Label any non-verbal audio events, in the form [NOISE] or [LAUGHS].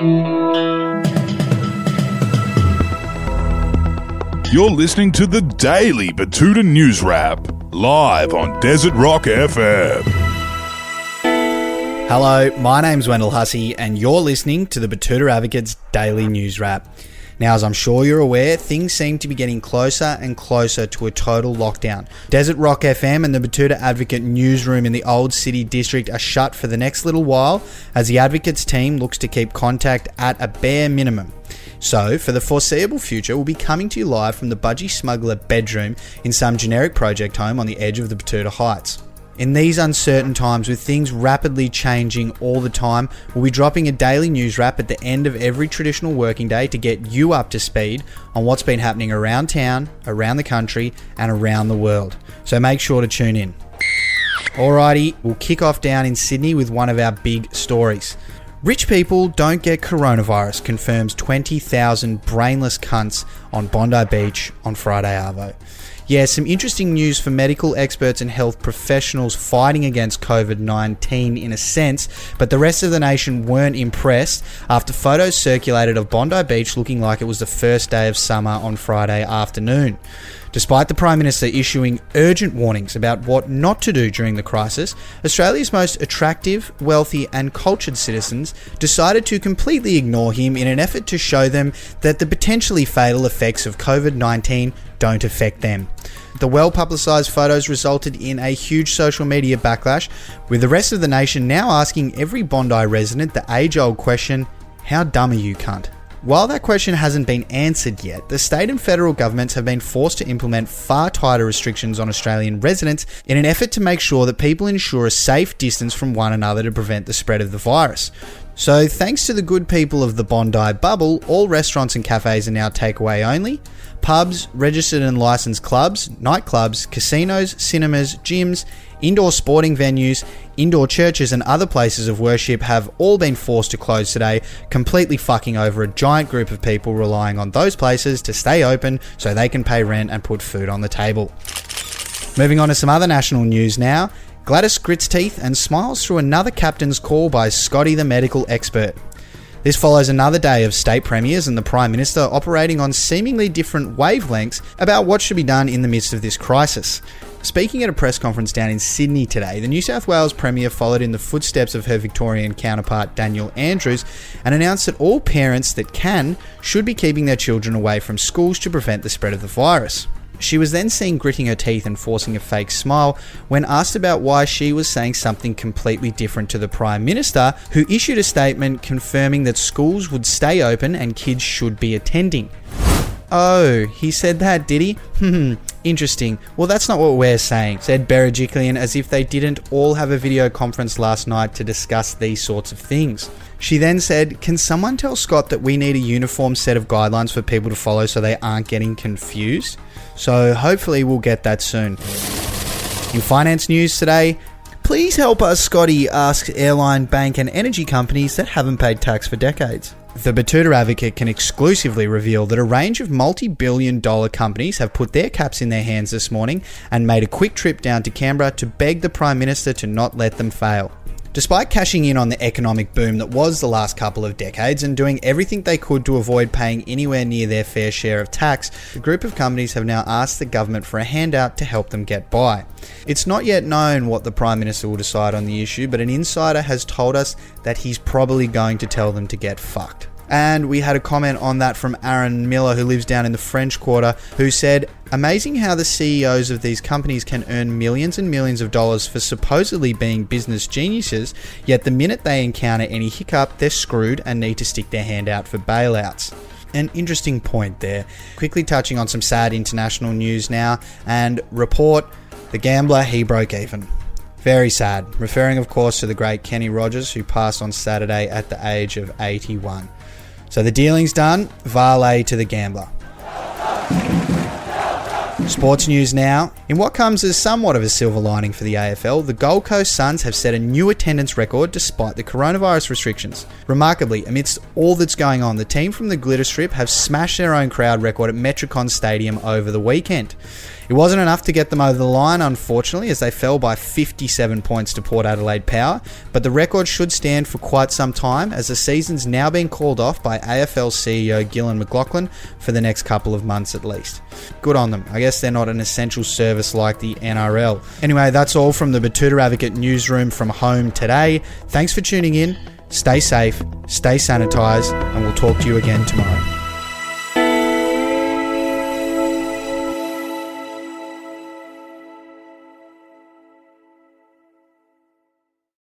You're listening to the Daily Betoota News Wrap, live on Desert Rock FM. Hello, my name's Wendell Hussey, and you're listening to the Betoota Advocate's Daily News Wrap. Now, as I'm sure you're aware, things seem to be getting closer and closer to a total lockdown. Desert Rock FM and the Betoota Advocate newsroom in the Old City District are shut for the next little while as the Advocates team looks to keep contact at a bare minimum. So, for the foreseeable future, we'll be coming to you live from the Budgie Smuggler bedroom in some generic project home on the edge of the Betoota Heights. In these uncertain times, with things rapidly changing all the time, we'll be dropping a daily news wrap at the end of every traditional working day to get you up to speed on what's been happening around town, around the country, and around the world. So make sure to tune in. Alrighty, we'll kick off down in Sydney with one of our big stories. Rich people don't get coronavirus, confirms 20,000 brainless cunts on Bondi Beach on Friday Arvo. Yeah, some interesting news for medical experts and health professionals fighting against COVID 19 in a sense, but the rest of the nation weren't impressed after photos circulated of Bondi Beach looking like it was the first day of summer on Friday afternoon. Despite the Prime Minister issuing urgent warnings about what not to do during the crisis, Australia's most attractive, wealthy, and cultured citizens decided to completely ignore him in an effort to show them that the potentially fatal effects of COVID 19 don't affect them. The well publicised photos resulted in a huge social media backlash, with the rest of the nation now asking every Bondi resident the age old question How dumb are you, cunt? While that question hasn't been answered yet, the state and federal governments have been forced to implement far tighter restrictions on Australian residents in an effort to make sure that people ensure a safe distance from one another to prevent the spread of the virus. So, thanks to the good people of the Bondi bubble, all restaurants and cafes are now takeaway only. Pubs, registered and licensed clubs, nightclubs, casinos, cinemas, gyms, indoor sporting venues, indoor churches, and other places of worship have all been forced to close today, completely fucking over a giant group of people relying on those places to stay open so they can pay rent and put food on the table. Moving on to some other national news now. Gladys grits teeth and smiles through another captain's call by Scotty the medical expert. This follows another day of state premiers and the Prime Minister operating on seemingly different wavelengths about what should be done in the midst of this crisis. Speaking at a press conference down in Sydney today, the New South Wales Premier followed in the footsteps of her Victorian counterpart Daniel Andrews and announced that all parents that can should be keeping their children away from schools to prevent the spread of the virus. She was then seen gritting her teeth and forcing a fake smile when asked about why she was saying something completely different to the Prime Minister, who issued a statement confirming that schools would stay open and kids should be attending. Oh, he said that, did he? [LAUGHS] Hmm, interesting. Well, that's not what we're saying, said Berejiklian as if they didn't all have a video conference last night to discuss these sorts of things. She then said, Can someone tell Scott that we need a uniform set of guidelines for people to follow so they aren't getting confused? So hopefully we'll get that soon. In finance news today, please help us, Scotty, asks airline, bank, and energy companies that haven't paid tax for decades. The Betoota Advocate can exclusively reveal that a range of multi billion dollar companies have put their caps in their hands this morning and made a quick trip down to Canberra to beg the Prime Minister to not let them fail. Despite cashing in on the economic boom that was the last couple of decades and doing everything they could to avoid paying anywhere near their fair share of tax, the group of companies have now asked the government for a handout to help them get by. It's not yet known what the Prime Minister will decide on the issue, but an insider has told us that he's probably going to tell them to get fucked. And we had a comment on that from Aaron Miller, who lives down in the French Quarter, who said, Amazing how the CEOs of these companies can earn millions and millions of dollars for supposedly being business geniuses, yet the minute they encounter any hiccup, they're screwed and need to stick their hand out for bailouts. An interesting point there. Quickly touching on some sad international news now, and report the gambler, he broke even. Very sad, referring, of course, to the great Kenny Rogers, who passed on Saturday at the age of 81. So the dealing's done, Vale to the gambler. Sports news now. In what comes as somewhat of a silver lining for the AFL, the Gold Coast Suns have set a new attendance record despite the coronavirus restrictions. Remarkably, amidst all that's going on, the team from the Glitter Strip have smashed their own crowd record at Metricon Stadium over the weekend. It wasn't enough to get them over the line, unfortunately, as they fell by 57 points to Port Adelaide Power, but the record should stand for quite some time as the season's now been called off by AFL CEO Gillon McLachlan for the next couple of months at least. Good on them. I guess they're not an essential service like the NRL. Anyway, that's all from the Betoota Advocate newsroom from home today. Thanks for tuning in. Stay safe, stay sanitized, and we'll talk to you again tomorrow.